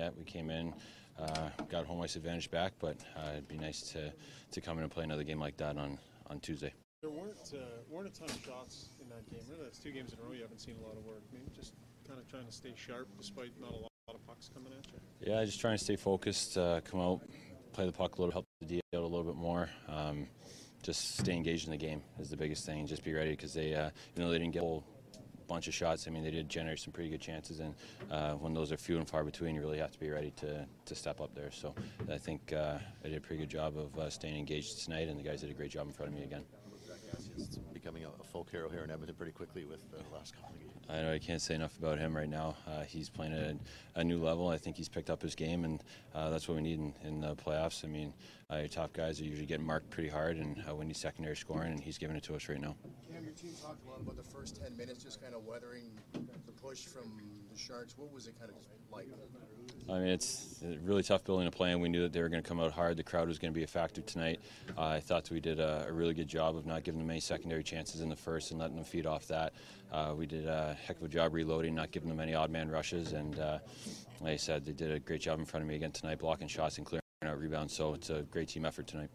yet. We came in, uh, got home ice advantage back, but uh, it'd be nice to, to come in and play another game like that on, on Tuesday. There weren't uh, weren't a ton of shots in that game. Really, that's two games in a row you haven't seen a lot of work. Maybe just kind of trying to stay sharp despite not a lot, lot of pucks coming at you. Yeah, just trying to stay focused, uh, come out, play the puck a little, help the D out a little bit more. Um, just stay engaged in the game is the biggest thing. Just be ready because they, uh, you know, they didn't get a whole bunch of shots. I mean, they did generate some pretty good chances, and uh, when those are few and far between, you really have to be ready to, to step up there. So I think uh, I did a pretty good job of uh, staying engaged tonight, and the guys did a great job in front of me again. It's becoming a, a folk hero here in Edmonton pretty quickly with the last couple of games. I know I can't say enough about him right now. Uh, he's playing at a, a, new level. I think he's picked up his game, and uh, that's what we need in, in the playoffs. I mean, uh, your top guys are usually getting marked pretty hard, and uh, we need secondary scoring, and he's giving it to us right now. Cam, your team talked a lot about the first 10 minutes, just kind of weathering the push from the Sharks. What was it kind of like? I mean, it's really tough building a plan. We knew that they were going to come out hard. The crowd was going to be a factor tonight. Uh, I thought we did a, a, really good job of not giving them any secondary chances in the first and letting them feed off that. Uh, we did a heck of a job reloading, not giving them any odd man rushes. And uh, like I said, they did a great job in front of me again tonight, blocking shots and clearing out rebounds. So it's a great team effort tonight.